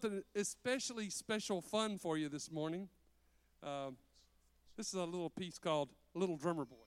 something especially special fun for you this morning. Uh, this is a little piece called Little Drummer Boy.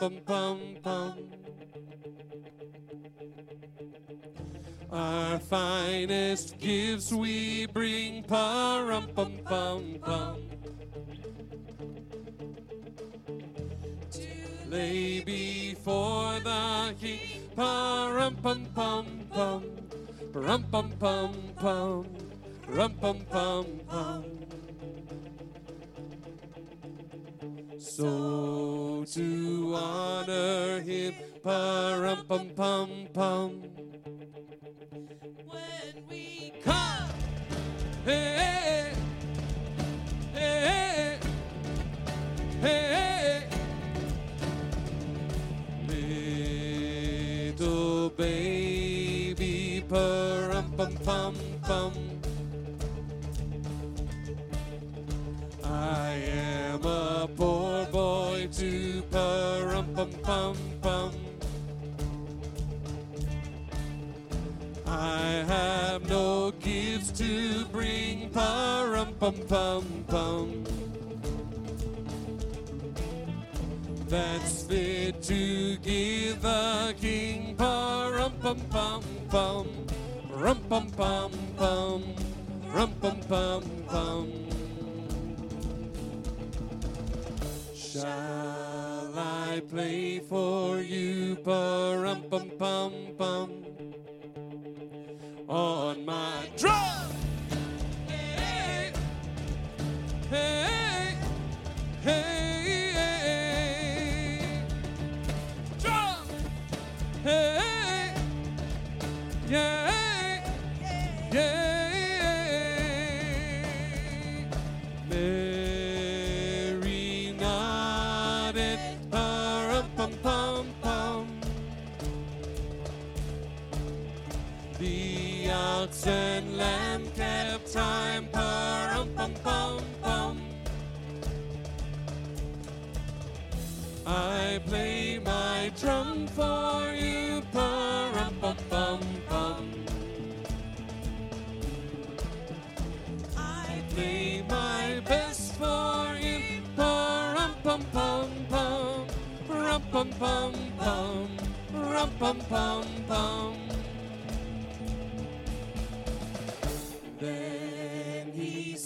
Pum pum pum. Our finest gifts we bring, pum pum pum pum. lay before the king. Pum pum pum pum, rum pum pum pum, rum pum pum pum. So to honor him, pum pum pum pum.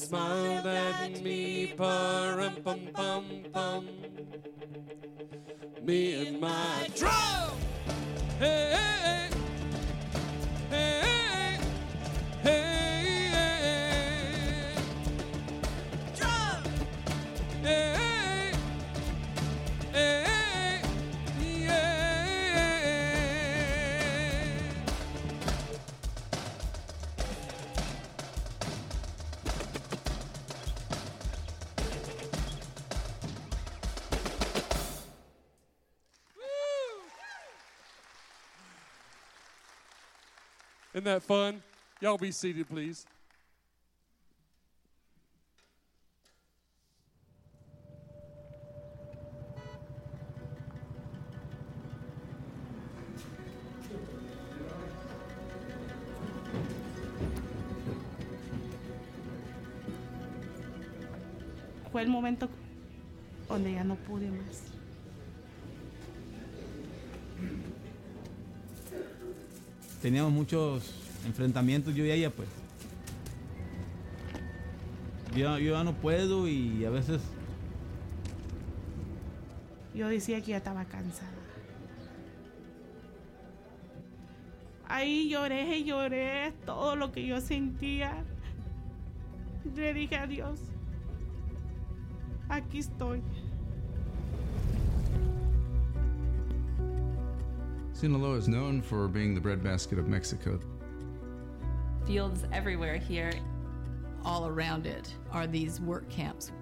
Smiled at me, pum pum pum pum. Me and my drum. Hey, hey, Isn't that fun? Y'all be seated, please. Fue el momento donde ya no pude más. Teníamos muchos enfrentamientos yo y ella, pues. Yo, ya no puedo y a veces Yo decía que ya estaba cansada. Ahí lloré y lloré todo lo que yo sentía. Le dije a Dios, aquí estoy. Sinaloa is known for being the breadbasket of Mexico. fields everywhere here. all around it are these work camps.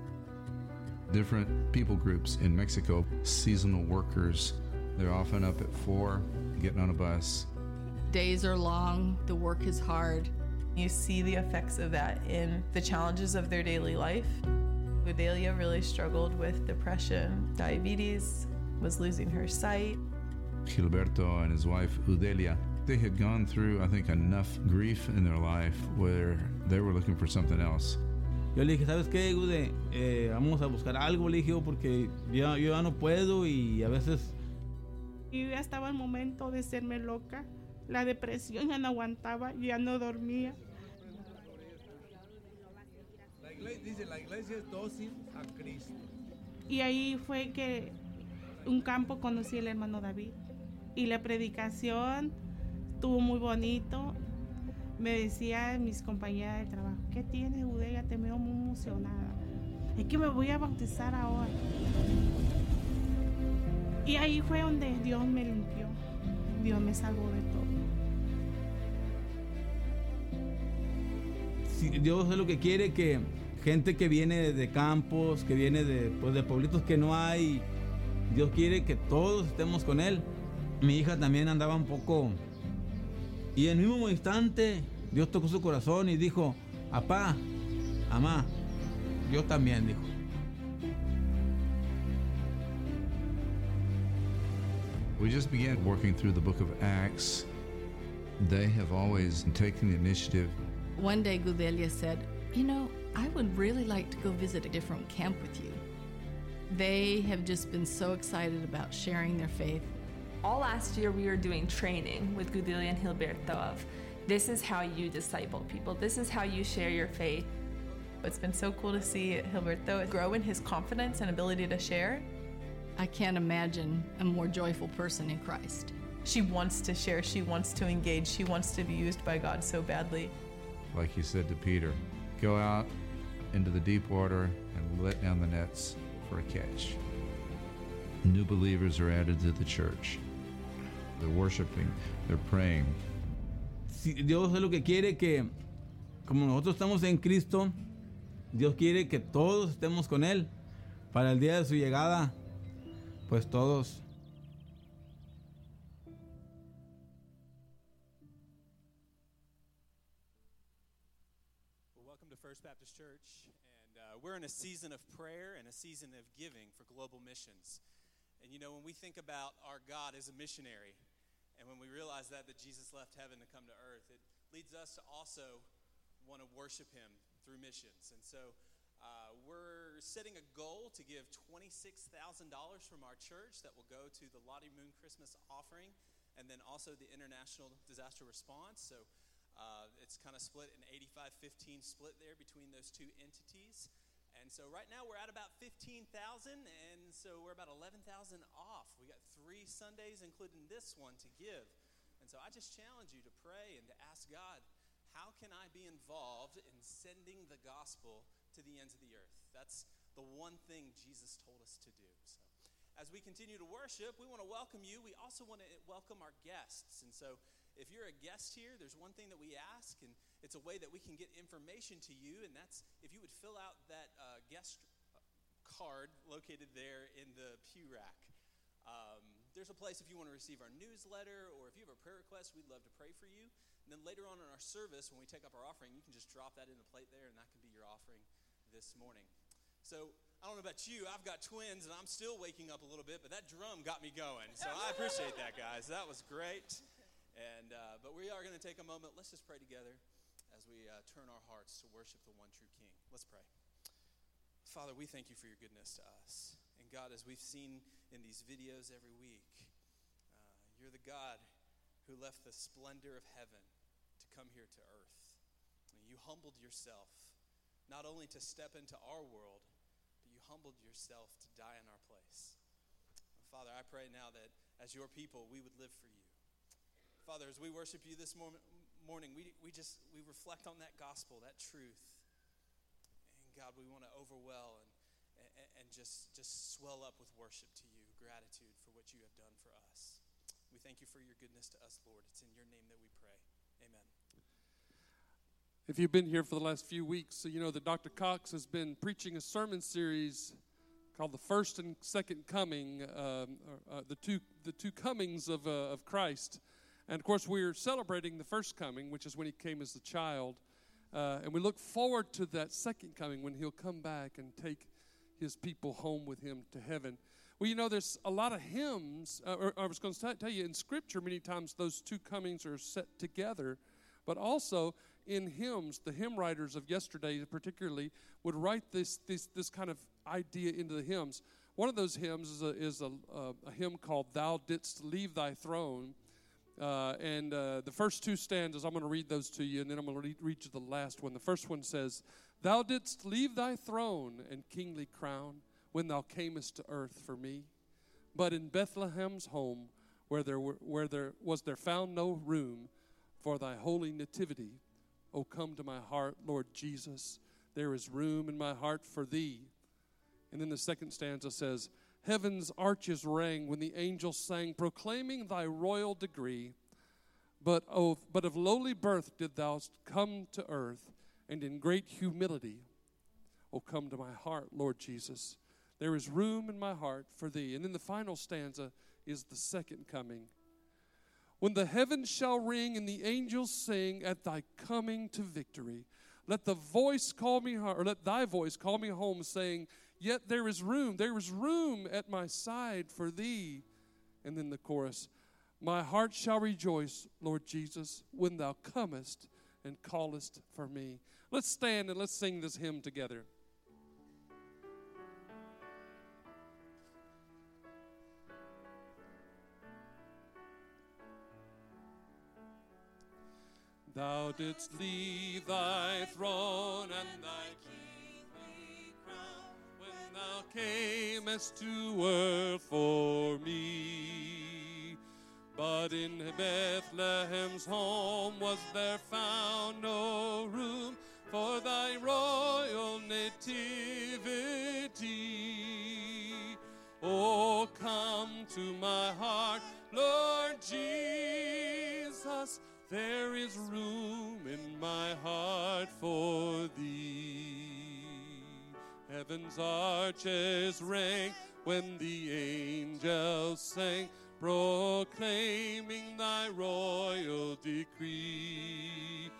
Different people groups in Mexico, seasonal workers, they're often up at four, getting on a bus. Days are long, the work is hard. You see the effects of that in the challenges of their daily life. Gudelia really struggled with depression, diabetes, was losing her sight. Gilberto and his wife Udelia, they had gone through, I think, enough grief in their life where they were looking for something else. yo le dije, ¿sabes qué, Gude? Eh, vamos a buscar algo, le dije, yo, porque yo, yo ya no puedo y a veces Y ya estaba el momento de serme loca. La depresión ya no aguantaba, ya no dormía. dice, la iglesia es dócil a Cristo. Y ahí fue que un campo conocí al hermano David. Y la predicación estuvo muy bonito. Me decían mis compañeras del trabajo, ¿qué tienes, Udella? Te veo muy emocionada. Es que me voy a bautizar ahora. Y ahí fue donde Dios me limpió. Dios me salvó de todo. Dios es lo que quiere que gente que viene de campos, que viene de, pues, de pueblitos que no hay, Dios quiere que todos estemos con Él. Mi hija también andaba un poco... Y en el mismo instante Dios tocó su corazón y dijo, apá, amá, yo también, dijo. We just began working through the book of Acts. They have always taken the initiative. One day, Gudelia said, You know, I would really like to go visit a different camp with you. They have just been so excited about sharing their faith. All last year, we were doing training with Gudelia and Gilberto of this is how you disciple people, this is how you share your faith. It's been so cool to see Gilberto grow in his confidence and ability to share. I can't imagine a more joyful person in Christ. She wants to share, she wants to engage, she wants to be used by God so badly. Like he said to Peter, go out into the deep water and let down the nets for a catch. New believers are added to the church. They're worshiping, they're praying, Si Dios es lo que quiere que, como nosotros estamos en Cristo, Dios quiere que todos estemos con Él. Para el día de su llegada, pues todos Well, welcome to First Baptist Church. And uh, we're in a season of prayer and a season of giving for global missions. And you know, when we think about our God as a missionary, and when we realize that, that Jesus left heaven to come to earth, it leads us to also want to worship him through missions. And so uh, we're setting a goal to give $26,000 from our church that will go to the Lottie Moon Christmas offering and then also the International Disaster Response. So uh, it's kind of split an 85 15 split there between those two entities. And so right now we're at about 15,000, and so we're about 11,000 off. We got three Sundays, including this one, to give. And so I just challenge you to pray and to ask God, how can I be involved in sending the gospel to the ends of the earth? That's the one thing Jesus told us to do. So as we continue to worship, we want to welcome you. We also want to welcome our guests. And so if you're a guest here, there's one thing that we ask, and it's a way that we can get information to you, and that's if you would fill out that uh, guest card located there in the pew rack. Um, there's a place if you want to receive our newsletter, or if you have a prayer request, we'd love to pray for you. And then later on in our service, when we take up our offering, you can just drop that in the plate there, and that can be your offering this morning. So I don't know about you, I've got twins, and I'm still waking up a little bit, but that drum got me going. So I appreciate that, guys. That was great. And uh, but we are going to take a moment. Let's just pray together as we uh, turn our hearts to worship the one true King. Let's pray. Father, we thank you for your goodness to us. And God, as we've seen in these videos every week, uh, you're the God who left the splendor of heaven to come here to earth. And you humbled yourself, not only to step into our world, but you humbled yourself to die in our place. Father, I pray now that as your people, we would live for you. Father, as we worship you this mor- morning, we, we just we reflect on that gospel, that truth. And God, we want to overwhelm and, and, and just, just swell up with worship to you, gratitude for what you have done for us. We thank you for your goodness to us, Lord. It's in your name that we pray. Amen. If you've been here for the last few weeks, so you know that Dr. Cox has been preaching a sermon series called "The First and Second Coming," um, uh, the two the two comings of uh, of Christ. And of course, we're celebrating the first coming, which is when he came as a child, uh, and we look forward to that second coming when he'll come back and take his people home with him to heaven. Well, you know, there's a lot of hymns. Uh, or I was going to tell you in Scripture, many times those two comings are set together, but also in hymns, the hymn writers of yesterday, particularly, would write this this this kind of idea into the hymns. One of those hymns is a, is a, a, a hymn called "Thou Didst Leave Thy Throne." Uh, and uh, the first two stanzas, I'm going to read those to you, and then I'm going to read, read the last one. The first one says, Thou didst leave thy throne and kingly crown when thou camest to earth for me. But in Bethlehem's home, where there, were, where there was there found no room for thy holy nativity, O come to my heart, Lord Jesus. There is room in my heart for thee. And then the second stanza says, Heaven's arches rang when the angels sang, proclaiming thy royal degree. But of, but of lowly birth did thou come to earth, and in great humility, O come to my heart, Lord Jesus. There is room in my heart for thee. And then the final stanza is the second coming. When the heavens shall ring and the angels sing at thy coming to victory, let the voice call me, or let thy voice call me home, saying, Yet there is room, there is room at my side for thee. And then the chorus, My heart shall rejoice, Lord Jesus, when thou comest and callest for me. Let's stand and let's sing this hymn together. Thou didst leave thy throne and thy when thou camest to earth for me. But in Bethlehem's home was there found no room for thy royal nativity. Oh, come to my heart, Lord Jesus. There is room in my heart for thee. Heaven's arches rang when the angels sang, proclaiming thy royal decree.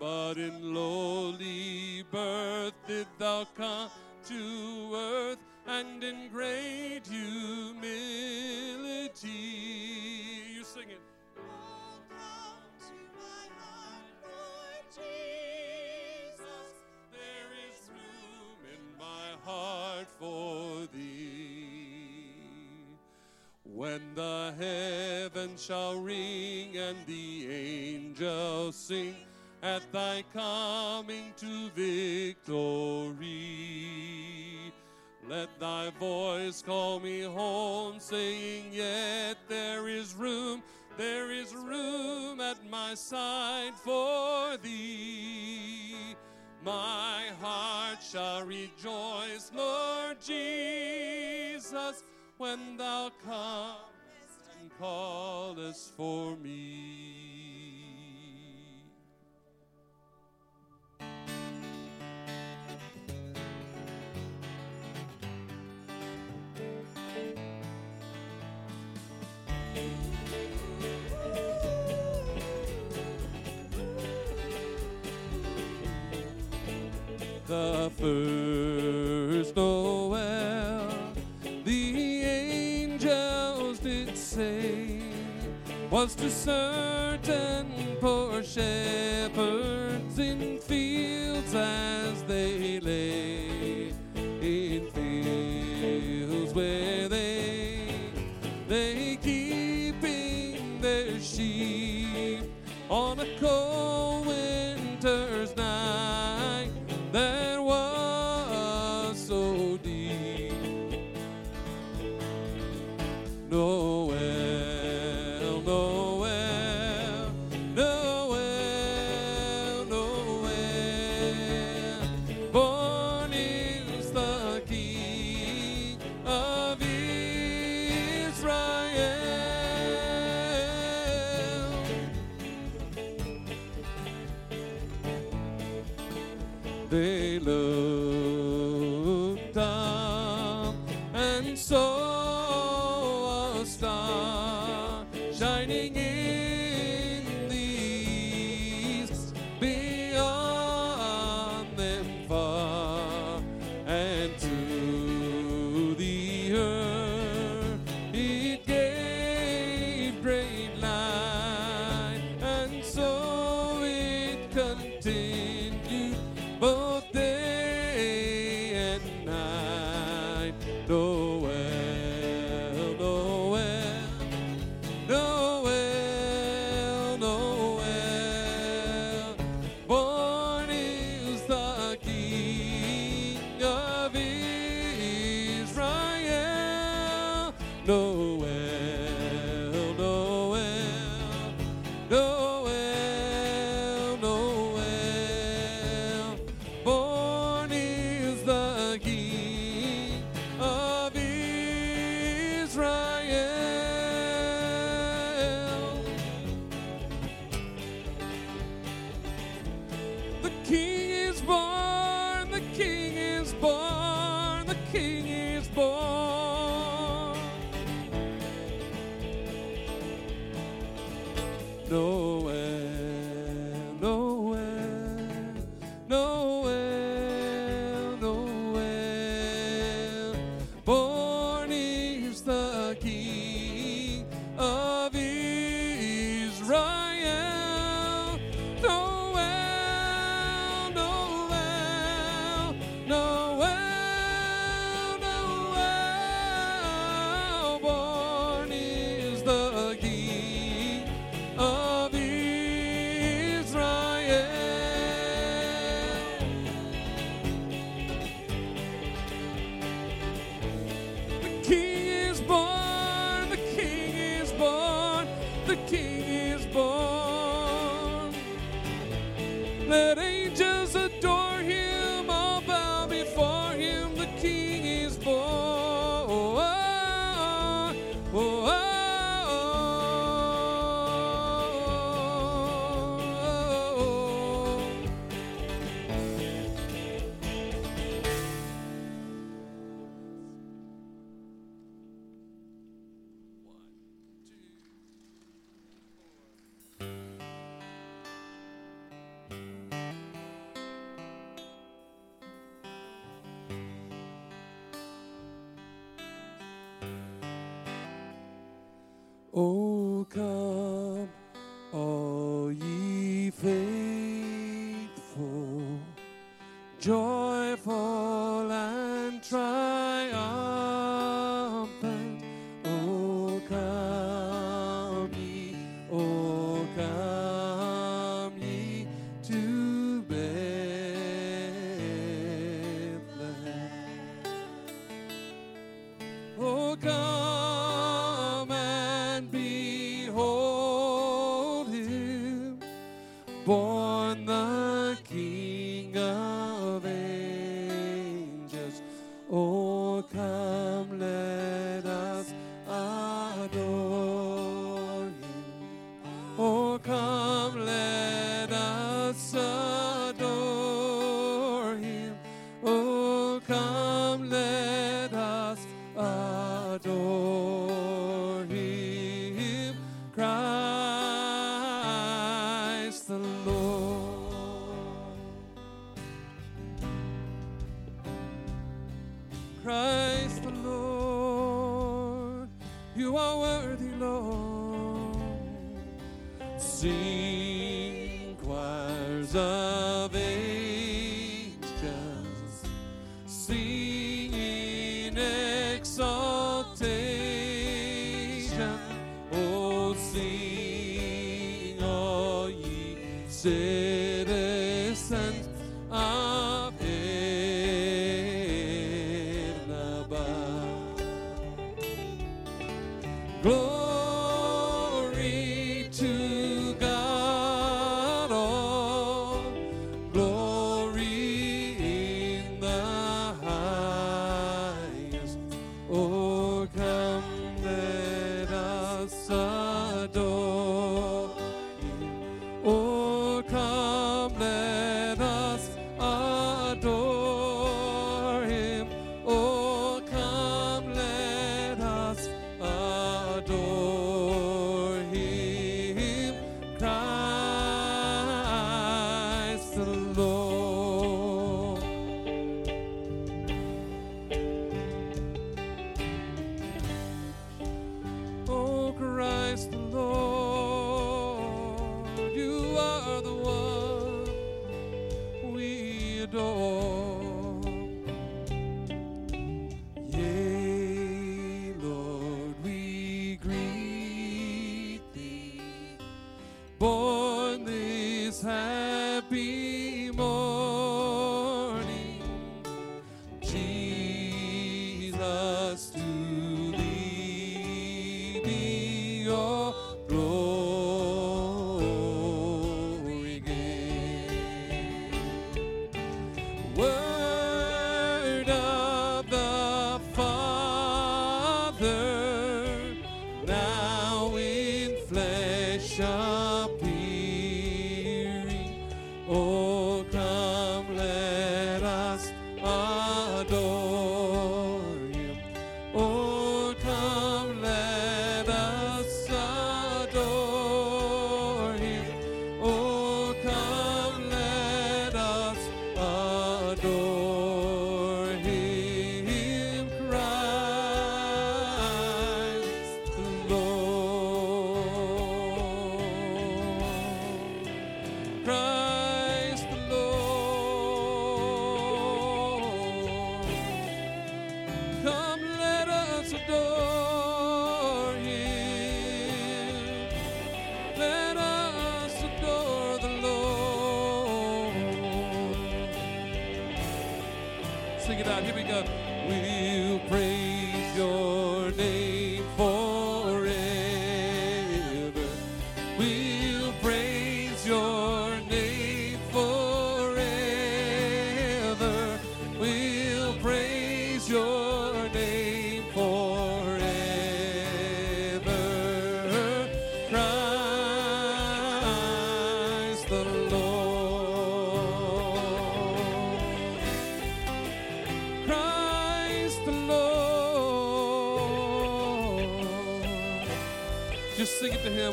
But in lowly birth did thou come to earth, and in great humility. You sing it. Oh, come to my heart, Lord Jesus. Heart for thee. When the heavens shall ring and the angels sing at thy coming to victory, let thy voice call me home, saying, Yet there is room, there is room at my side for thee. My heart shall rejoice, Lord Jesus, when thou comest and callest for me. First Noel, the angels did say, was to certain poor shepherds in fields as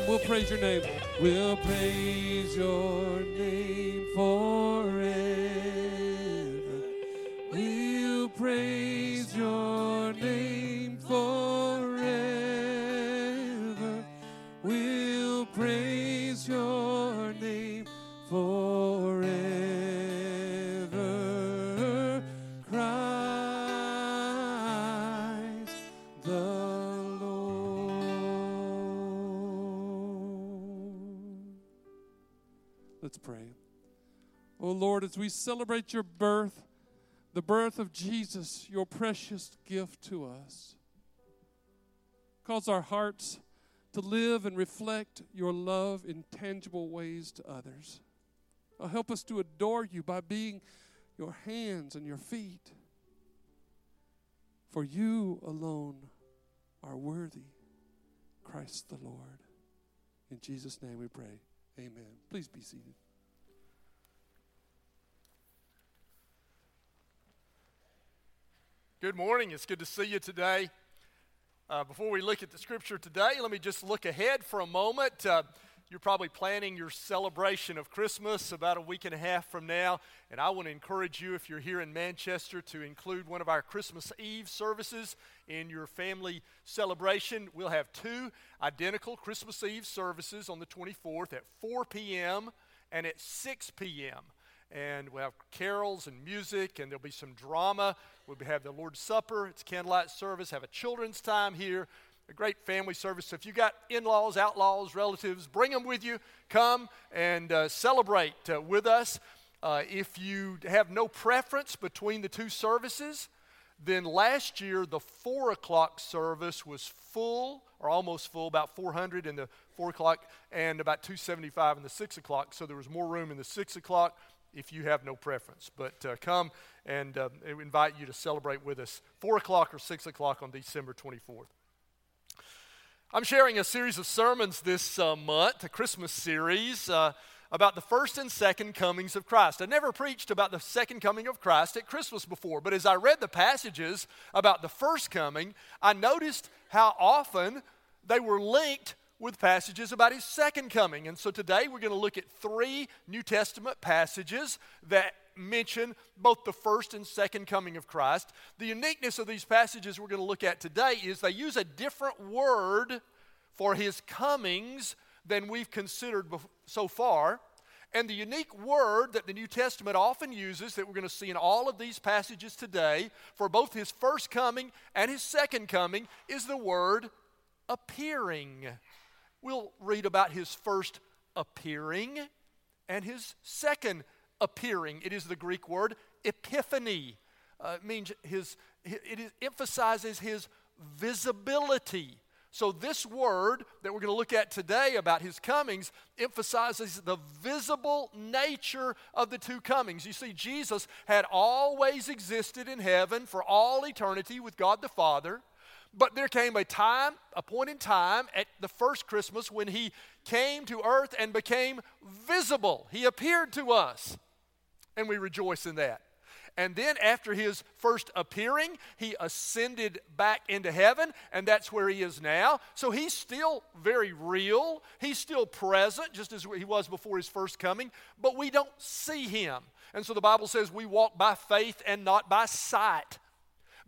We'll praise your name. We'll praise your we celebrate your birth, the birth of Jesus, your precious gift to us, cause our hearts to live and reflect your love in tangible ways to others. Uh, help us to adore you by being your hands and your feet. For you alone are worthy, Christ the Lord. In Jesus' name we pray. Amen. Please be seated. Good morning. It's good to see you today. Uh, before we look at the scripture today, let me just look ahead for a moment. Uh, you're probably planning your celebration of Christmas about a week and a half from now, and I want to encourage you, if you're here in Manchester, to include one of our Christmas Eve services in your family celebration. We'll have two identical Christmas Eve services on the 24th at 4 p.m. and at 6 p.m and we'll have carols and music, and there'll be some drama. We'll have the Lord's Supper. It's candlelight service. Have a children's time here. A great family service. So if you've got in-laws, outlaws, relatives, bring them with you. Come and uh, celebrate uh, with us. Uh, if you have no preference between the two services, then last year the four o'clock service was full or almost full, about 400 in the four o'clock and about 275 in the six o'clock. So there was more room in the six o'clock if you have no preference. But uh, come and uh, invite you to celebrate with us 4 o'clock or 6 o'clock on December 24th. I'm sharing a series of sermons this uh, month, a Christmas series. Uh, about the first and second comings of Christ. I never preached about the second coming of Christ at Christmas before, but as I read the passages about the first coming, I noticed how often they were linked with passages about his second coming. And so today we're going to look at three New Testament passages that mention both the first and second coming of Christ. The uniqueness of these passages we're going to look at today is they use a different word for his comings than we've considered so far. And the unique word that the New Testament often uses, that we're going to see in all of these passages today, for both his first coming and his second coming, is the word appearing. We'll read about his first appearing and his second appearing. It is the Greek word epiphany. Uh, it means his, it is, emphasizes his visibility. So, this word that we're going to look at today about his comings emphasizes the visible nature of the two comings. You see, Jesus had always existed in heaven for all eternity with God the Father. But there came a time, a point in time at the first Christmas when he came to earth and became visible. He appeared to us, and we rejoice in that. And then, after his first appearing, he ascended back into heaven, and that's where he is now. So he's still very real. He's still present, just as he was before his first coming, but we don't see him. And so the Bible says we walk by faith and not by sight.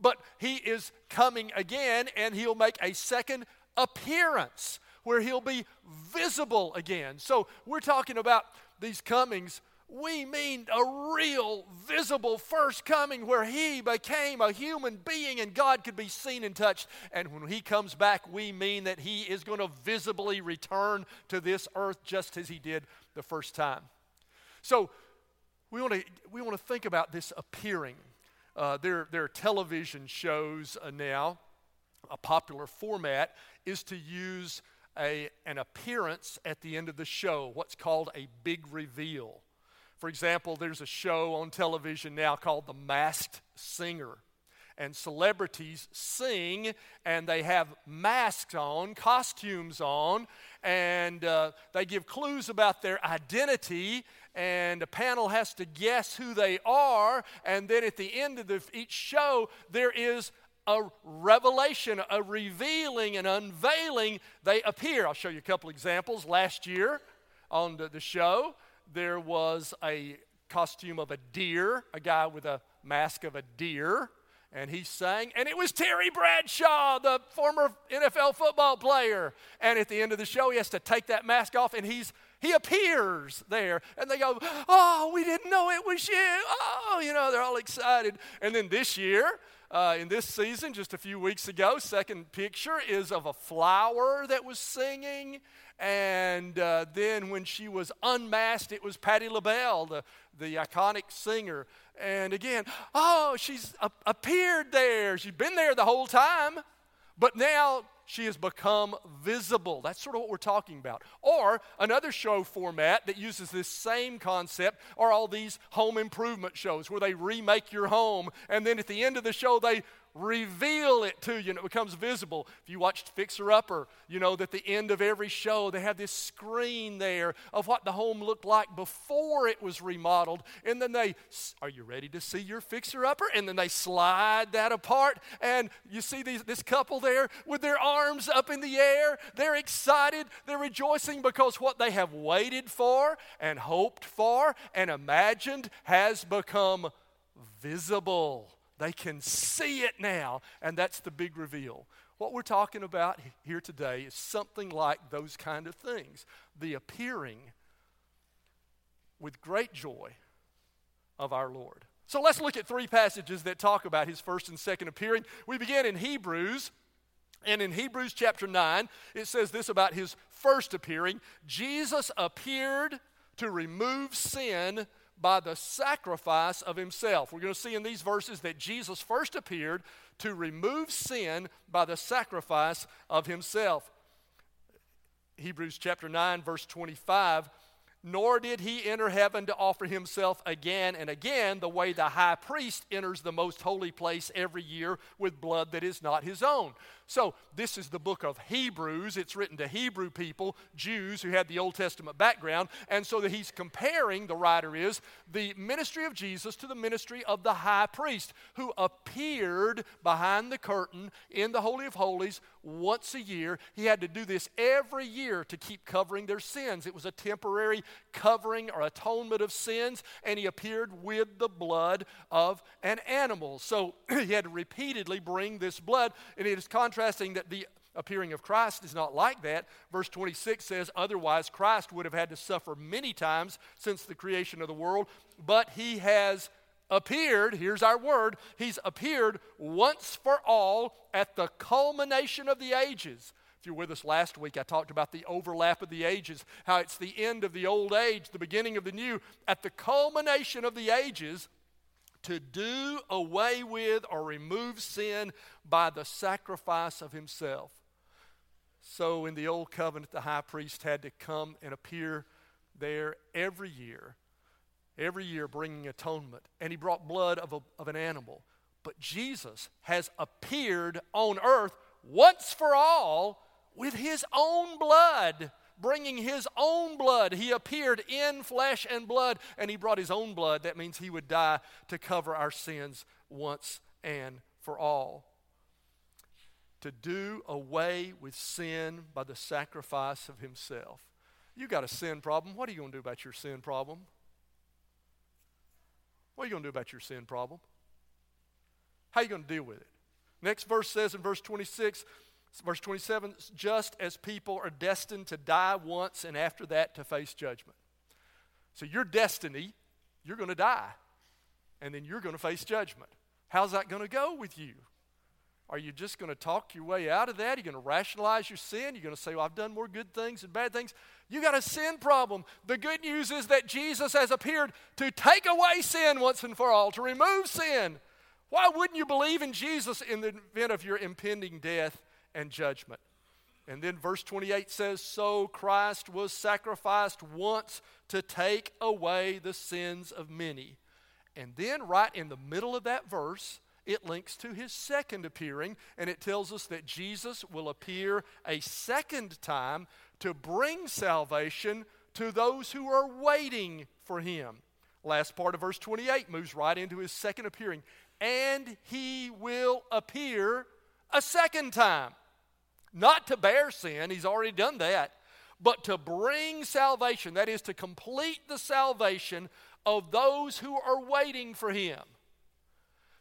But he is coming again, and he'll make a second appearance where he'll be visible again. So we're talking about these comings we mean a real visible first coming where he became a human being and God could be seen and touched. And when he comes back, we mean that he is going to visibly return to this earth just as he did the first time. So we want to, we want to think about this appearing. Uh, there, there are television shows uh, now. A popular format is to use a, an appearance at the end of the show, what's called a big reveal. For example, there's a show on television now called The Masked Singer. And celebrities sing, and they have masks on, costumes on, and uh, they give clues about their identity. And a panel has to guess who they are. And then at the end of the, each show, there is a revelation, a revealing, an unveiling. They appear. I'll show you a couple examples. Last year on the, the show, there was a costume of a deer, a guy with a mask of a deer, and he sang, and it was Terry Bradshaw, the former NFL football player. And at the end of the show, he has to take that mask off, and he's he appears there, and they go, "Oh, we didn't know it was you!" Oh, you know, they're all excited. And then this year, uh, in this season, just a few weeks ago, second picture is of a flower that was singing, and uh, then when she was unmasked, it was Patti LaBelle, the, the iconic singer. And again, oh, she's a- appeared there. She's been there the whole time, but now she has become visible. That's sort of what we're talking about. Or another show format that uses this same concept are all these home improvement shows where they remake your home, and then at the end of the show, they reveal it to you and it becomes visible. If you watched Fixer Upper, you know that the end of every show they have this screen there of what the home looked like before it was remodeled. And then they, are you ready to see your Fixer Upper? And then they slide that apart and you see these, this couple there with their arms up in the air. They're excited, they're rejoicing because what they have waited for and hoped for and imagined has become visible. They can see it now, and that's the big reveal. What we're talking about here today is something like those kind of things the appearing with great joy of our Lord. So let's look at three passages that talk about his first and second appearing. We begin in Hebrews. And in Hebrews chapter 9, it says this about his first appearing Jesus appeared to remove sin by the sacrifice of himself. We're going to see in these verses that Jesus first appeared to remove sin by the sacrifice of himself. Hebrews chapter 9, verse 25 nor did he enter heaven to offer himself again and again, the way the high priest enters the most holy place every year with blood that is not his own. So, this is the book of Hebrews. It's written to Hebrew people, Jews who had the Old Testament background. And so that he's comparing, the writer is, the ministry of Jesus to the ministry of the high priest who appeared behind the curtain in the Holy of Holies once a year. He had to do this every year to keep covering their sins. It was a temporary covering or atonement of sins, and he appeared with the blood of an animal. So he had to repeatedly bring this blood, and it is contrasting that the appearing of Christ is not like that. Verse 26 says, Otherwise, Christ would have had to suffer many times since the creation of the world, but he has appeared, here's our word, he's appeared once for all at the culmination of the ages If you're with us last week, I talked about the overlap of the ages, how it's the end of the old age, the beginning of the new. At the culmination of the ages, to do away with or remove sin by the sacrifice of himself. So, in the old covenant, the high priest had to come and appear there every year, every year bringing atonement. And he brought blood of, a, of an animal. But Jesus has appeared on earth once for all with his own blood, bringing his own blood. He appeared in flesh and blood, and he brought his own blood. That means he would die to cover our sins once and for all. To do away with sin by the sacrifice of himself. You got a sin problem. What are you going to do about your sin problem? What are you going to do about your sin problem? How are you going to deal with it? Next verse says in verse 26, verse 27, just as people are destined to die once and after that to face judgment. So your destiny, you're going to die, and then you're going to face judgment. How's that going to go with you? Are you just going to talk your way out of that? Are you going to rationalize your sin? You're going to say, Well, I've done more good things than bad things. You got a sin problem. The good news is that Jesus has appeared to take away sin once and for all, to remove sin. Why wouldn't you believe in Jesus in the event of your impending death and judgment? And then verse 28 says, So Christ was sacrificed once to take away the sins of many. And then, right in the middle of that verse, it links to his second appearing, and it tells us that Jesus will appear a second time to bring salvation to those who are waiting for him. Last part of verse 28 moves right into his second appearing. And he will appear a second time. Not to bear sin, he's already done that, but to bring salvation. That is, to complete the salvation of those who are waiting for him.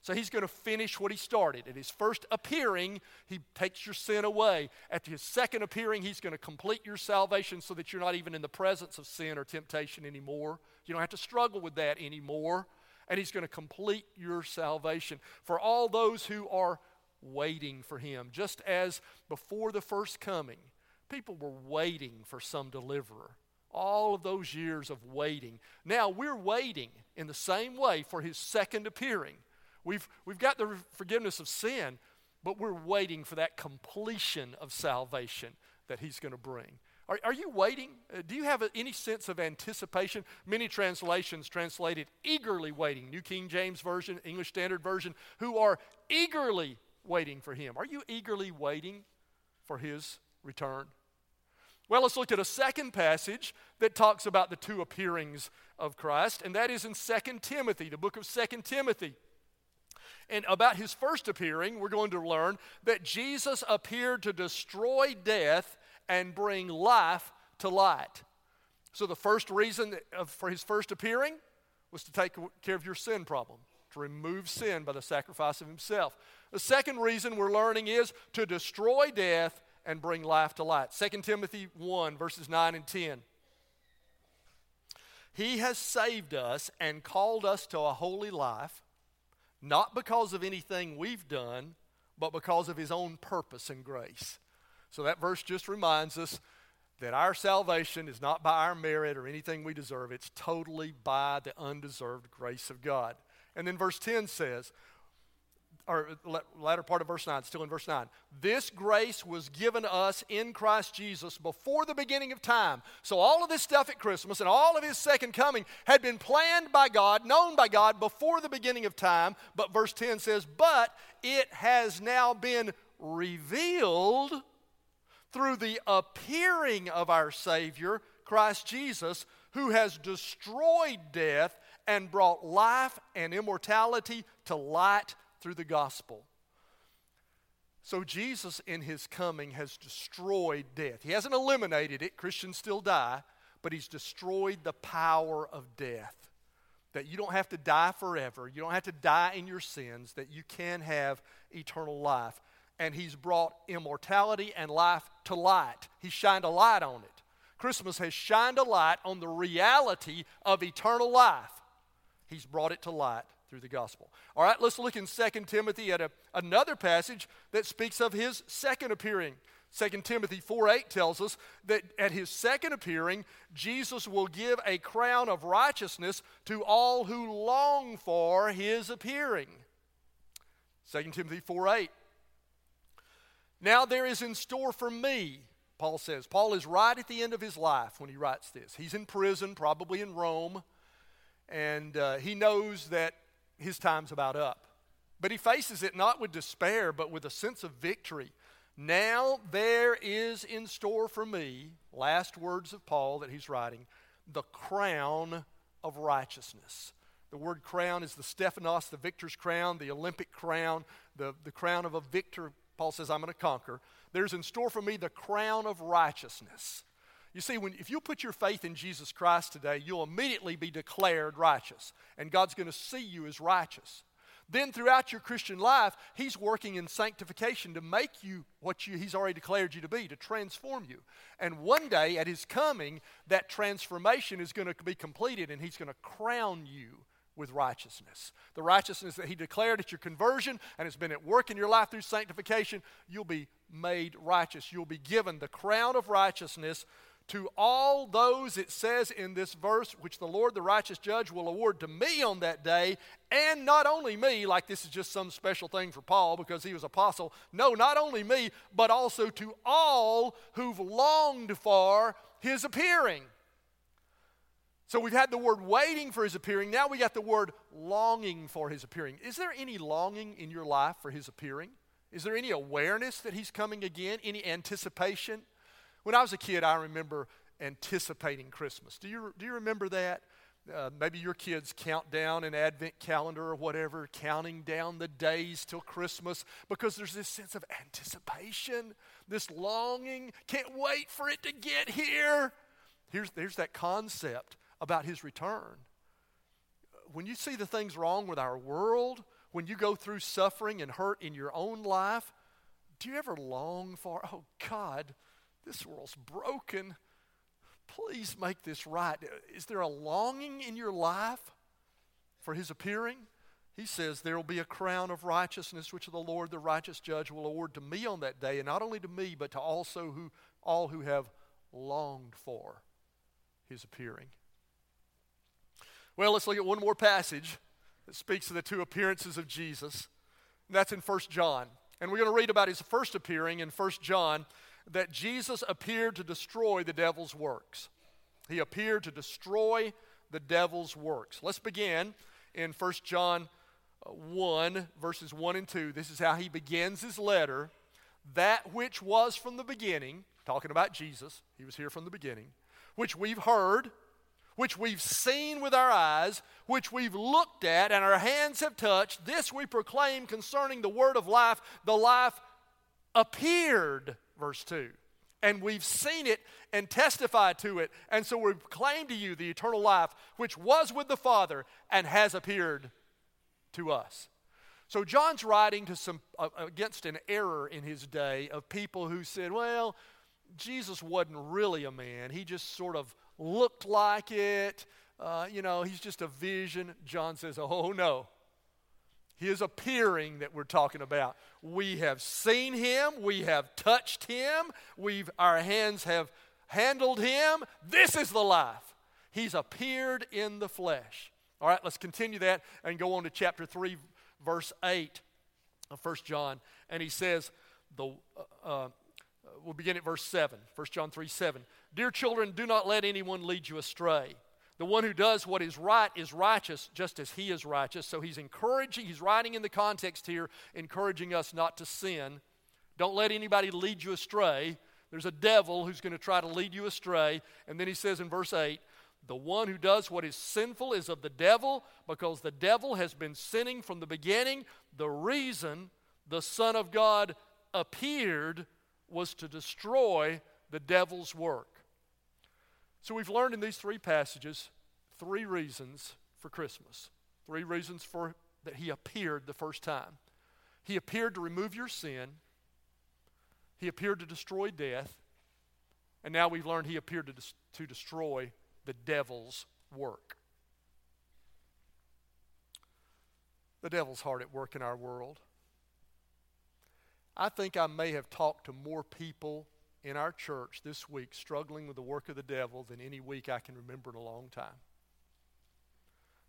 So he's going to finish what he started. At his first appearing, he takes your sin away. At his second appearing, he's going to complete your salvation so that you're not even in the presence of sin or temptation anymore. You don't have to struggle with that anymore. And he's going to complete your salvation for all those who are waiting for him. Just as before the first coming, people were waiting for some deliverer. All of those years of waiting. Now we're waiting in the same way for his second appearing. We've, we've got the forgiveness of sin, but we're waiting for that completion of salvation that He's going to bring. Are, are you waiting? Uh, do you have any sense of anticipation? Many translations translated eagerly waiting. New King James Version, English Standard Version, who are eagerly waiting for Him. Are you eagerly waiting for His return? Well, let's look at a second passage that talks about the two appearings of Christ, and that is in 2 Timothy, the book of 2 Timothy. And about his first appearing, we're going to learn that Jesus appeared to destroy death and bring life to light. So, the first reason for his first appearing was to take care of your sin problem, to remove sin by the sacrifice of himself. The second reason we're learning is to destroy death and bring life to light. 2 Timothy 1, verses 9 and 10. He has saved us and called us to a holy life not because of anything we've done, but because of his own purpose and grace. So that verse just reminds us that our salvation is not by our merit or anything we deserve, it's totally by the undeserved grace of God. And then verse 10 says, or latter part of verse 9, still in verse 9. This grace was given us in Christ Jesus before the beginning of time. So, all of this stuff at Christmas and all of his second coming had been planned by God, known by God before the beginning of time. But verse 10 says, But it has now been revealed through the appearing of our Savior, Christ Jesus, who has destroyed death and brought life and immortality to light through the gospel. So, Jesus, in his coming, has destroyed death. He hasn't eliminated it, Christians still die, but he's destroyed the power of death. That you don't have to die forever, you don't have to die in your sins, that you can have eternal life. And he's brought immortality and life to light. He shined a light on it. Christmas has shined a light on the reality of eternal life. He's brought it to light through the gospel. All right, let's look in 2 Timothy at a, another passage that speaks of his second appearing. 2 Timothy 4 8 tells us that at his second appearing, Jesus will give a crown of righteousness to all who long for his appearing. 2 Timothy 4 8. Now there is in store for me, Paul says. Paul is right at the end of his life when he writes this. He's in prison, probably in Rome, and uh, he knows that his time's about up. But he faces it not with despair, but with a sense of victory. Now there is in store for me, last words of Paul that he's writing, the crown of righteousness. The word crown is the Stephanos, the victor's crown, the Olympic crown, the, the crown of a victor. Paul says, I'm going to conquer. There's in store for me the crown of righteousness. You see, when, if you put your faith in Jesus Christ today, you'll immediately be declared righteous, and God's going to see you as righteous. Then, throughout your Christian life, He's working in sanctification to make you what you, He's already declared you to be, to transform you. And one day, at His coming, that transformation is going to be completed, and He's going to crown you with righteousness. The righteousness that He declared at your conversion and has been at work in your life through sanctification, you'll be made righteous. You'll be given the crown of righteousness to all those, it says in this verse, which the Lord, the righteous judge, will award to me on that day, and not only me, like this is just some special thing for Paul because he was apostle. No, not only me, but also to all who've longed for his appearing. So we've had the word waiting for his appearing. Now we got the word longing for his appearing. Is there any longing in your life for his appearing? Is there any awareness that he's coming again? Any anticipation? When I was a kid, I remember anticipating Christmas. Do you, do you remember that? Uh, maybe your kids count down an advent calendar or whatever, counting down the days till Christmas because there's this sense of anticipation, this longing. Can't wait for it to get here. Here's, there's that concept about his return. When you see the things wrong with our world, when you go through suffering and hurt in your own life, do you ever long for, oh God, this world's broken. Please make this right. Is there a longing in your life for his appearing? He says, There will be a crown of righteousness which the Lord, the righteous judge, will award to me on that day, and not only to me, but to also who, all who have longed for his appearing. Well, let's look at one more passage that speaks of the two appearances of Jesus. And that's in 1 John. And we're going to read about his first appearing in 1 John that Jesus appeared to destroy the devil's works. He appeared to destroy the devil's works. Let's begin in 1 John uh, 1, verses 1 and 2. This is how he begins his letter. That which was from the beginning, talking about Jesus, he was here from the beginning, which we've heard, which we've seen with our eyes, which we've looked at and our hands have touched, this we proclaim concerning the word of life. The life appeared verse 2. And we've seen it and testified to it. And so we proclaim to you the eternal life which was with the Father and has appeared to us. So John's writing to some uh, against an error in his day of people who said, well, Jesus wasn't really a man. He just sort of looked like it. Uh, you know, he's just a vision. John says, oh no. His appearing that we're talking about. We have seen him, we have touched him, we've our hands have handled him. This is the life. He's appeared in the flesh. All right, let's continue that and go on to chapter 3 verse 8 of 1 John. And he says the uh, uh, we'll begin at verse 7. 1 John 3 7. Dear children, do not let anyone lead you astray. The one who does what is right is righteous just as he is righteous. So he's encouraging, he's writing in the context here, encouraging us not to sin. Don't let anybody lead you astray. There's a devil who's going to try to lead you astray. And then he says in verse 8, the one who does what is sinful is of the devil, because the devil has been sinning from the beginning. The reason the Son of God appeared was to destroy the devil's work. So we've learned in these three passages three reasons for Christmas. Three reasons for that he appeared the first time. He appeared to remove your sin. He appeared to destroy death. And now we've learned he appeared to, des- to destroy the devil's work. The devil's hard at work in our world. I think I may have talked to more people in our church this week struggling with the work of the devil than any week I can remember in a long time.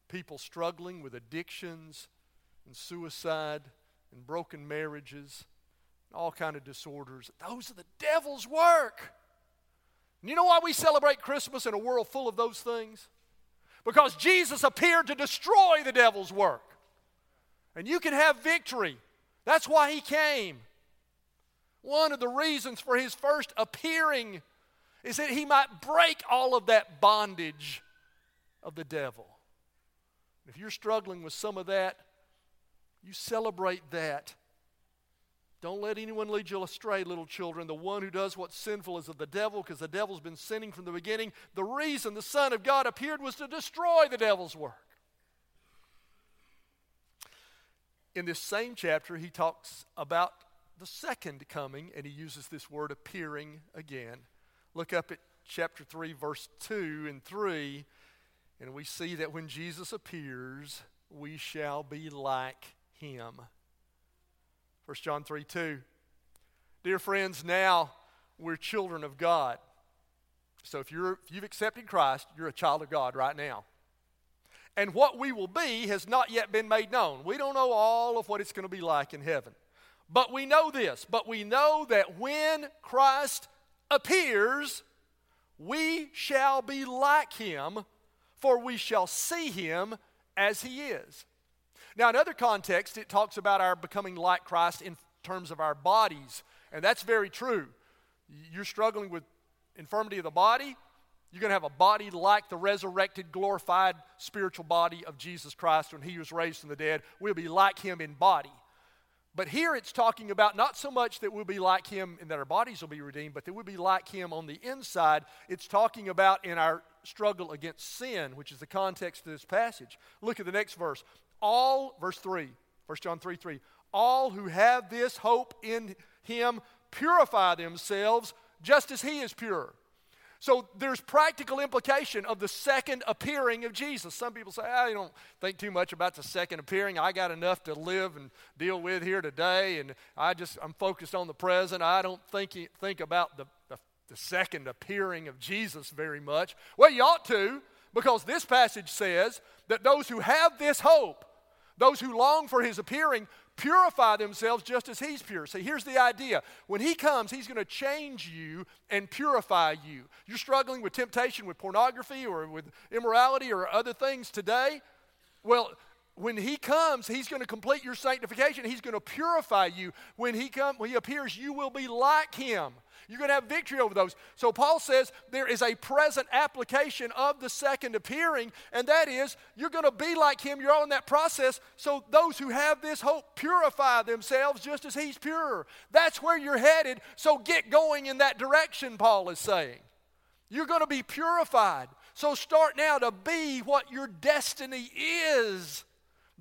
People struggling with addictions and suicide and broken marriages, and all kind of disorders. Those are the devil's work. And you know why we celebrate Christmas in a world full of those things? Because Jesus appeared to destroy the devil's work. And you can have victory. That's why he came. One of the reasons for his first appearing is that he might break all of that bondage of the devil. If you're struggling with some of that, you celebrate that. Don't let anyone lead you astray, little children. The one who does what's sinful is of the devil, because the devil's been sinning from the beginning. The reason the Son of God appeared was to destroy the devil's work. In this same chapter, he talks about the second coming, and he uses this word appearing again. Look up at chapter 3, verse 2 and 3, and we see that when Jesus appears, we shall be like him. 1 John 3 2. Dear friends, now we're children of God. So if, you're, if you've accepted Christ, you're a child of God right now. And what we will be has not yet been made known. We don't know all of what it's going to be like in heaven. But we know this. But we know that when Christ appears, we shall be like him, for we shall see him as he is. Now, in other contexts, it talks about our becoming like Christ in terms of our bodies, and that's very true. You're struggling with infirmity of the body, you're going to have a body like the resurrected, glorified spiritual body of Jesus Christ when he was raised from the dead. We'll be like him in body. But here it's talking about not so much that we'll be like him and that our bodies will be redeemed, but that we'll be like him on the inside. It's talking about in our struggle against sin, which is the context of this passage. Look at the next verse. All, verse 3, 1 John 3 3, all who have this hope in him purify themselves just as he is pure. So there's practical implication of the second appearing of Jesus. Some people say, I don't think too much about the second appearing. I got enough to live and deal with here today, and I just I'm focused on the present. I don't think think about the, the, the second appearing of Jesus very much. Well, you ought to, because this passage says that those who have this hope, those who long for his appearing, purify themselves just as he's pure. See, here's the idea. When he comes, he's going to change you and purify you. You're struggling with temptation, with pornography, or with immorality, or other things today. Well, when he comes, he's going to complete your sanctification. He's going to purify you. When he comes, when he appears, you will be like him. You're going to have victory over those. So Paul says there is a present application of the second appearing, and that is you're going to be like him. You're on that process. So those who have this hope purify themselves just as he's pure. That's where you're headed. So get going in that direction, Paul is saying. You're going to be purified. So start now to be what your destiny is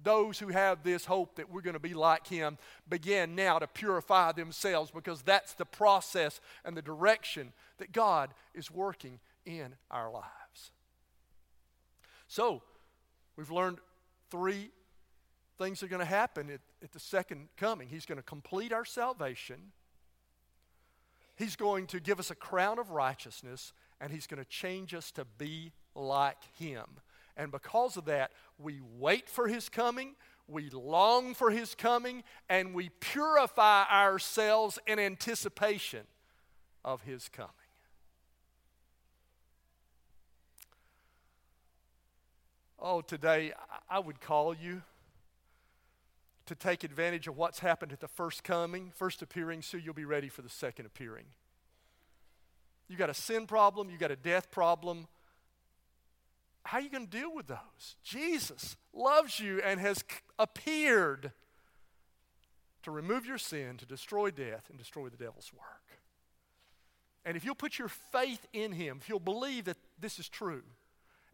those who have this hope that we're going to be like him begin now to purify themselves because that's the process and the direction that God is working in our lives. So, we've learned three things are going to happen at, at the second coming. He's going to complete our salvation, He's going to give us a crown of righteousness, and He's going to change us to be like Him. And because of that, we wait for his coming, we long for his coming, and we purify ourselves in anticipation of his coming. Oh, today I would call you to take advantage of what's happened at the first coming, first appearing, so you'll be ready for the second appearing. You got a sin problem, you got a death problem how are you going to deal with those? Jesus loves you and has appeared to remove your sin, to destroy death, and destroy the devil's work. And if you'll put your faith in him, if you'll believe that this is true,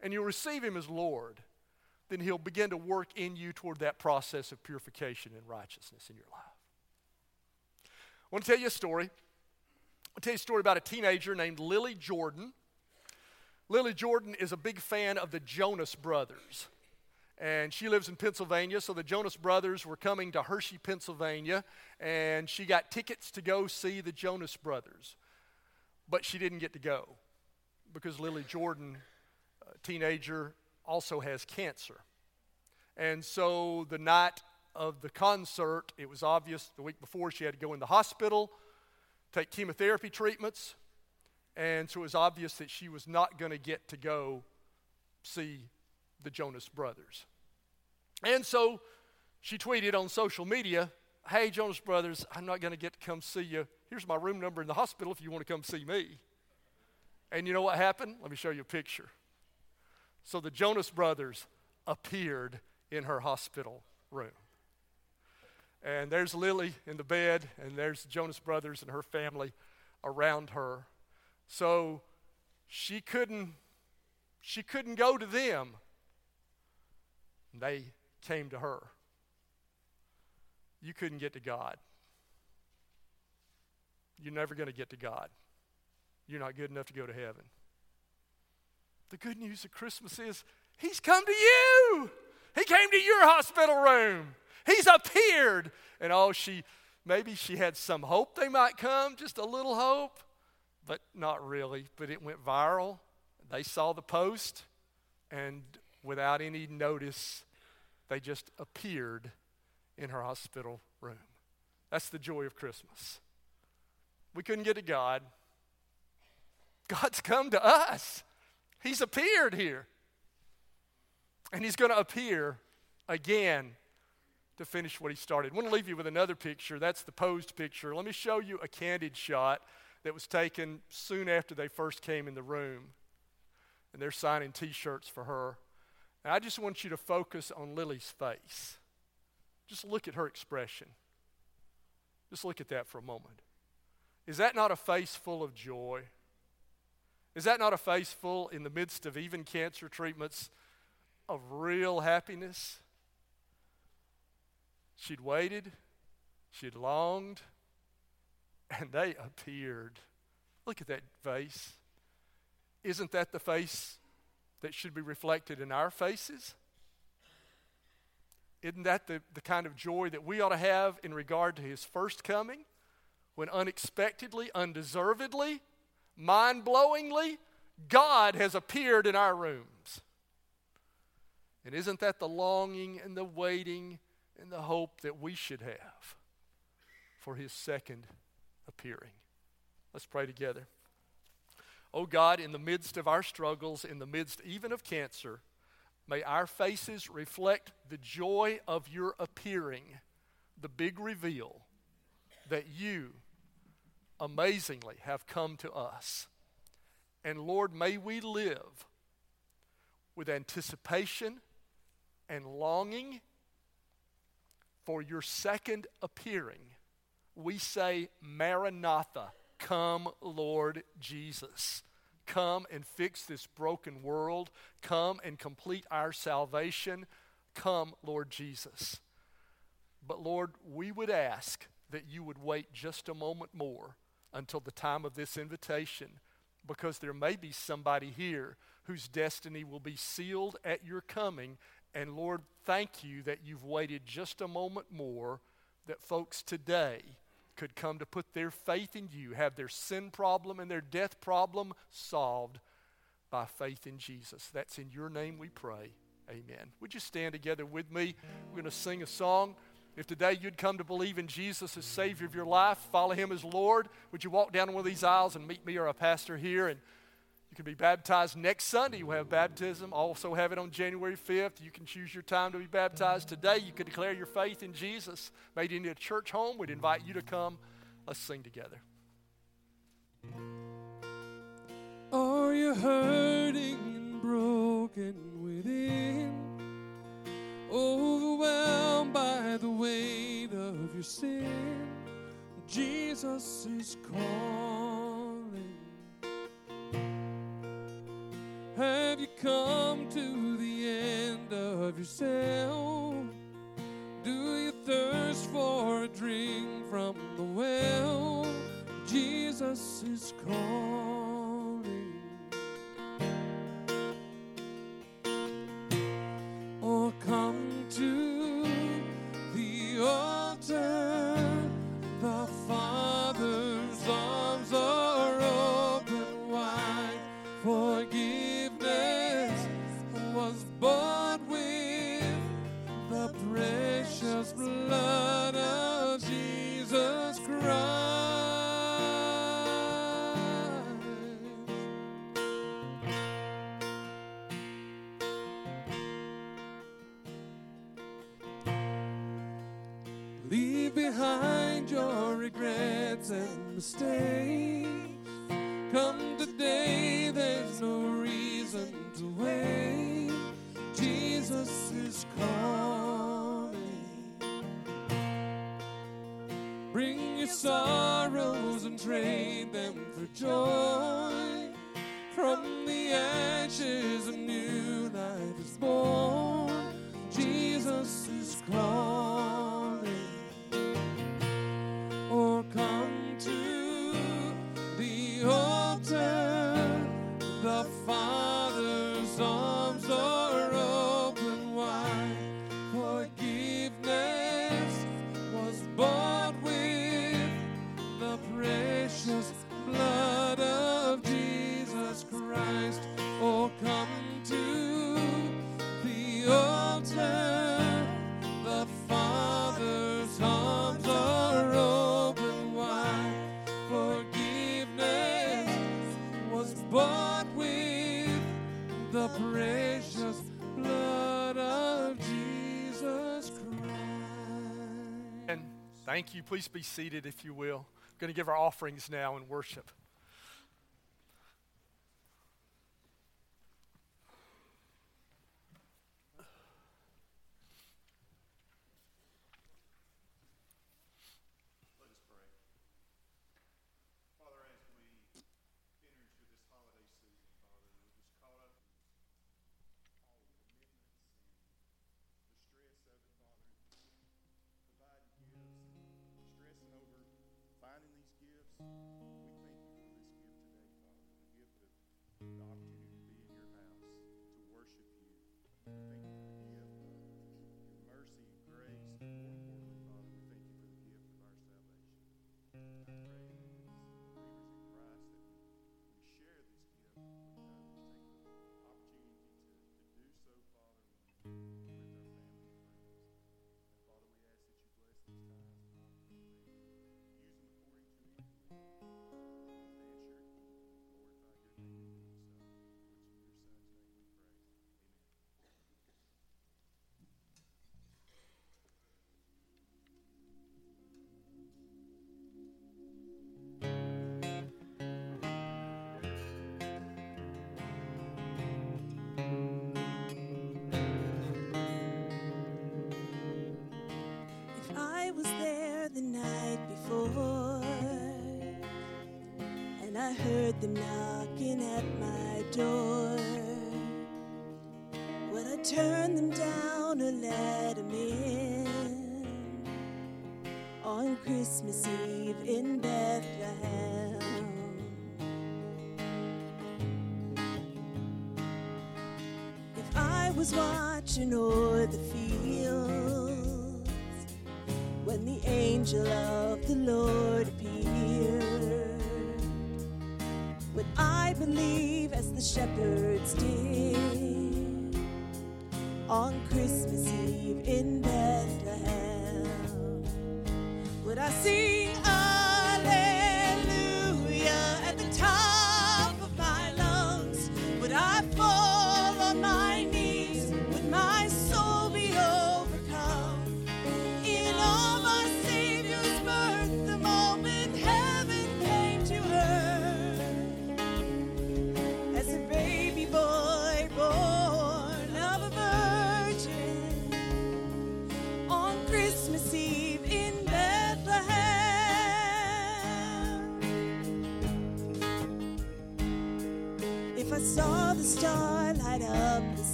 and you'll receive him as Lord, then he'll begin to work in you toward that process of purification and righteousness in your life. I want to tell you a story. I'll tell you a story about a teenager named Lily Jordan. Lily Jordan is a big fan of the Jonas Brothers. and she lives in Pennsylvania. So the Jonas Brothers were coming to Hershey, Pennsylvania, and she got tickets to go see the Jonas Brothers. But she didn't get to go because Lily Jordan, a teenager, also has cancer. And so the night of the concert, it was obvious the week before she had to go in the hospital, take chemotherapy treatments. And so it was obvious that she was not going to get to go see the Jonas Brothers. And so she tweeted on social media, Hey, Jonas Brothers, I'm not going to get to come see you. Here's my room number in the hospital if you want to come see me. And you know what happened? Let me show you a picture. So the Jonas Brothers appeared in her hospital room. And there's Lily in the bed, and there's the Jonas Brothers and her family around her. So she couldn't she couldn't go to them. They came to her. You couldn't get to God. You're never going to get to God. You're not good enough to go to heaven. The good news of Christmas is He's come to you. He came to your hospital room. He's appeared. And oh, she, maybe she had some hope they might come, just a little hope, but not really. But it went viral. They saw the post, and without any notice, they just appeared in her hospital room. That's the joy of Christmas. We couldn't get to God. God's come to us. He's appeared here. And he's going to appear again to finish what he started. I want to leave you with another picture. That's the posed picture. Let me show you a candid shot that was taken soon after they first came in the room. And they're signing t shirts for her. And I just want you to focus on Lily's face. Just look at her expression. Just look at that for a moment. Is that not a face full of joy? Is that not a face full, in the midst of even cancer treatments, of real happiness? She'd waited, she'd longed, and they appeared. Look at that face. Isn't that the face that should be reflected in our faces? Isn't that the, the kind of joy that we ought to have in regard to his first coming? When unexpectedly, undeservedly, mind blowingly, God has appeared in our rooms. And isn't that the longing and the waiting and the hope that we should have for his second appearing? Let's pray together. Oh God, in the midst of our struggles, in the midst even of cancer, may our faces reflect the joy of your appearing, the big reveal that you amazingly have come to us. And Lord, may we live with anticipation and longing for your second appearing. We say, Maranatha, come, Lord Jesus. Come and fix this broken world. Come and complete our salvation. Come, Lord Jesus. But Lord, we would ask that you would wait just a moment more until the time of this invitation because there may be somebody here whose destiny will be sealed at your coming. And Lord, thank you that you've waited just a moment more that folks today could come to put their faith in you, have their sin problem and their death problem solved by faith in Jesus. That's in your name we pray. Amen. Would you stand together with me? We're going to sing a song. If today you'd come to believe in Jesus as Savior of your life, follow Him as Lord, would you walk down one of these aisles and meet me or a pastor here? And you can be baptized next Sunday. You have baptism. Also have it on January 5th. You can choose your time to be baptized today. You can declare your faith in Jesus. Made into a church home. We'd invite you to come. Let's sing together. Are you hurting and broken within? Overwhelmed by the weight of your sin? Jesus is calling. Have you come to the end of yourself? Do you thirst for a drink from the well? Jesus is calling. mistakes. Come today, there's no reason to wait. Jesus is coming. Bring your sorrows and trade them for joy. From the ashes, a new life is born. Jesus is coming. Thank you. Please be seated if you will. I'm going to give our offerings now and worship. heard them knocking at my door—would I turn them down or let them in on Christmas Eve in Bethlehem. If I was watching o'er the fields when the angel of the Lord and leave as the shepherds did on Christmas Eve in Bethlehem. Would I see?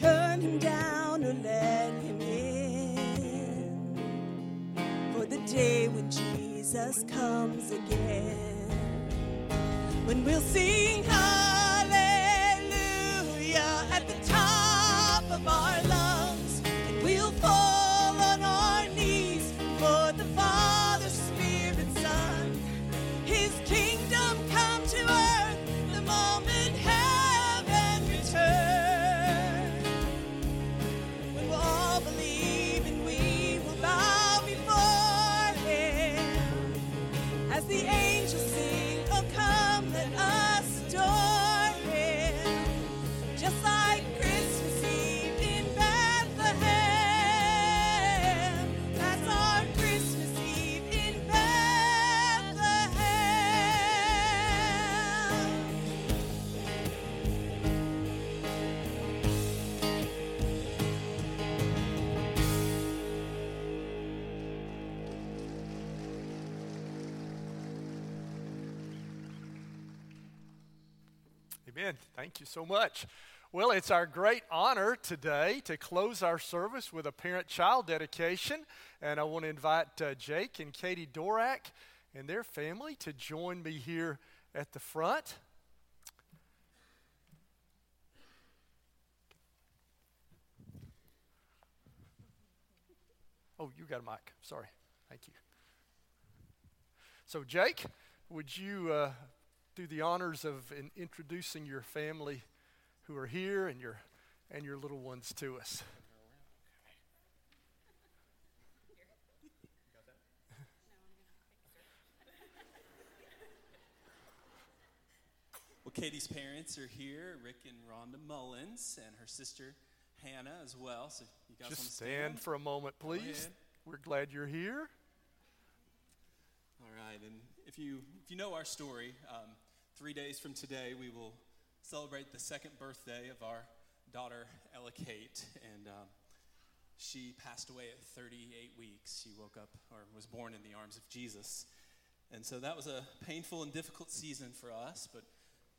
Will Amen. Thank you so much. Well, it's our great honor today to close our service with a parent child dedication. And I want to invite uh, Jake and Katie Dorak and their family to join me here at the front. Oh, you got a mic. Sorry. Thank you. So, Jake, would you uh, do the honors of in introducing your family who are here and your and your little ones to us? Well, Katie's parents are here, Rick and Rhonda Mullins, and her sister Hannah as well. So you guys Just stand for a moment, please. We're glad you're here. All right, and if you if you know our story, um, three days from today we will celebrate the second birthday of our daughter Ella Kate, and um, she passed away at 38 weeks. She woke up or was born in the arms of Jesus, and so that was a painful and difficult season for us, but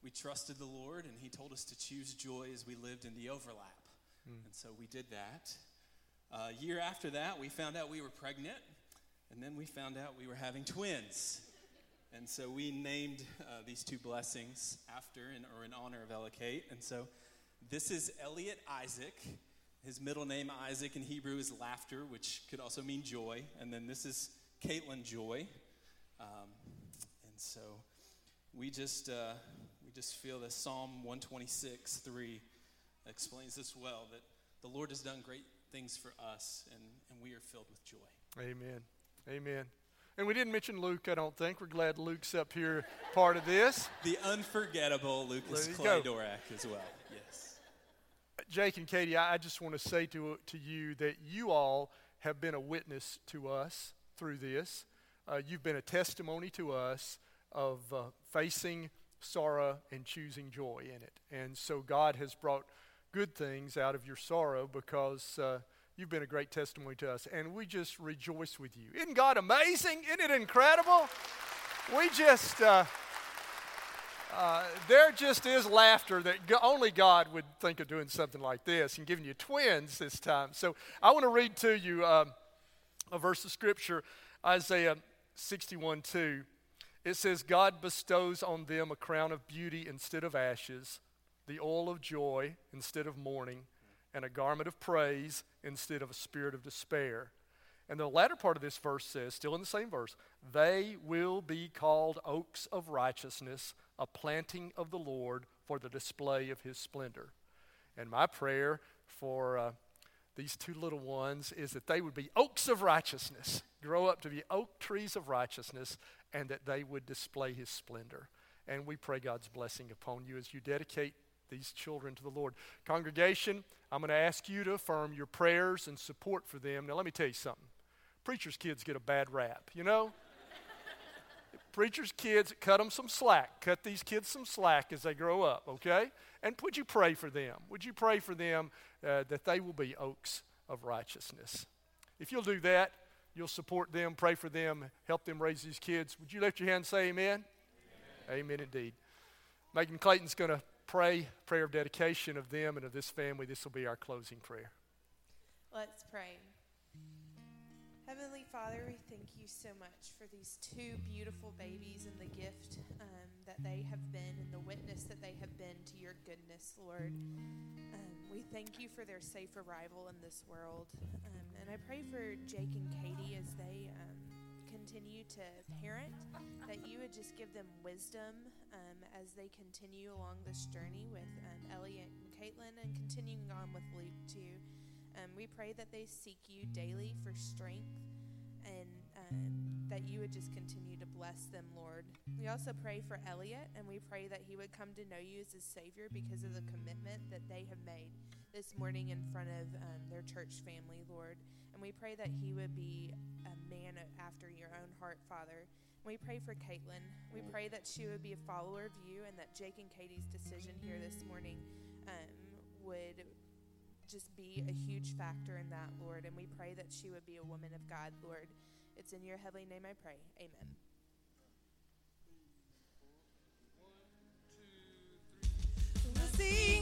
we trusted the Lord, and He told us to choose joy as we lived in the overlap, and so we did that. Uh, a year after that, we found out we were pregnant, and then we found out we were having twins. And so we named uh, these two blessings after and, or in honor of Ella Kate. And so this is Elliot Isaac. His middle name, Isaac, in Hebrew is laughter, which could also mean joy. And then this is Caitlin Joy. Um, and so we just, uh, we just feel that Psalm 126 3 explains this well that the Lord has done great things for us, and, and we are filled with joy. Amen. Amen. And we didn't mention Luke, I don't think. We're glad Luke's up here, part of this. The unforgettable Lucas Clay go. Dorak as well. Yes. Jake and Katie, I I just want to say to, to you that you all have been a witness to us through this. Uh, you've been a testimony to us of uh, facing sorrow and choosing joy in it. And so God has brought good things out of your sorrow because uh, you've been a great testimony to us. And we just rejoice with you. Isn't God amazing? Isn't it incredible? We just. Uh, uh, there just is laughter that only God would think of doing something like this and giving you twins this time. So I want to read to you um, a verse of scripture, Isaiah 61 2. It says, God bestows on them a crown of beauty instead of ashes, the oil of joy instead of mourning, and a garment of praise instead of a spirit of despair. And the latter part of this verse says, still in the same verse, they will be called oaks of righteousness, a planting of the Lord for the display of his splendor. And my prayer for uh, these two little ones is that they would be oaks of righteousness, grow up to be oak trees of righteousness, and that they would display his splendor. And we pray God's blessing upon you as you dedicate these children to the Lord. Congregation, I'm going to ask you to affirm your prayers and support for them. Now, let me tell you something. Preachers' kids get a bad rap, you know? Preachers' kids, cut them some slack. Cut these kids some slack as they grow up, okay? And would you pray for them? Would you pray for them uh, that they will be oaks of righteousness? If you'll do that, you'll support them, pray for them, help them raise these kids. Would you lift your hand and say amen? Amen indeed. Megan Clayton's going to pray prayer of dedication of them and of this family. This will be our closing prayer. Let's pray. Heavenly Father, we thank you so much for these two beautiful babies and the gift um, that they have been and the witness that they have been to your goodness, Lord. Um, we thank you for their safe arrival in this world. Um, and I pray for Jake and Katie as they um, continue to parent, that you would just give them wisdom um, as they continue along this journey with um, Elliot and Caitlin and continuing on with Luke too. Um, we pray that they seek you daily for strength and um, that you would just continue to bless them, Lord. We also pray for Elliot and we pray that he would come to know you as his Savior because of the commitment that they have made this morning in front of um, their church family, Lord. And we pray that he would be a man after your own heart, Father. We pray for Caitlin. We mm. pray that she would be a follower of you and that Jake and Katie's decision here this morning um, would just be a huge factor in that, Lord. And we pray that she would be a woman of God, Lord. It's in your heavenly name I pray. Amen. One, two, three. We'll see.